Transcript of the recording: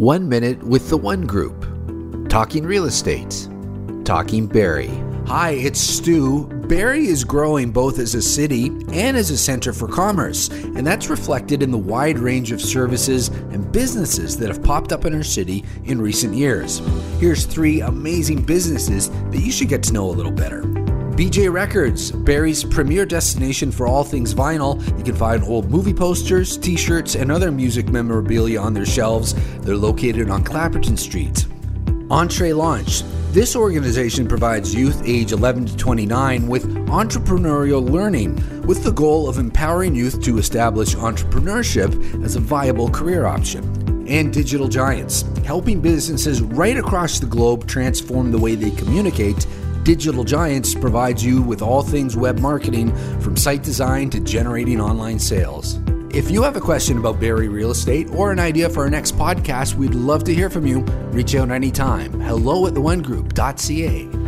One Minute with the One Group. Talking real estate. Talking Barrie. Hi, it's Stu. Barrie is growing both as a city and as a center for commerce, and that's reflected in the wide range of services and businesses that have popped up in our city in recent years. Here's three amazing businesses that you should get to know a little better. BJ Records, Barrie's premier destination for all things vinyl. You can find old movie posters, t shirts, and other music memorabilia on their shelves. They're located on Clapperton Street. Entree Launch. This organization provides youth age 11 to 29 with entrepreneurial learning with the goal of empowering youth to establish entrepreneurship as a viable career option. And Digital Giants, helping businesses right across the globe transform the way they communicate Digital Giants provides you with all things web marketing from site design to generating online sales. If you have a question about Barrie real estate or an idea for our next podcast, we'd love to hear from you. Reach out anytime. Hello at the theonegroup.ca.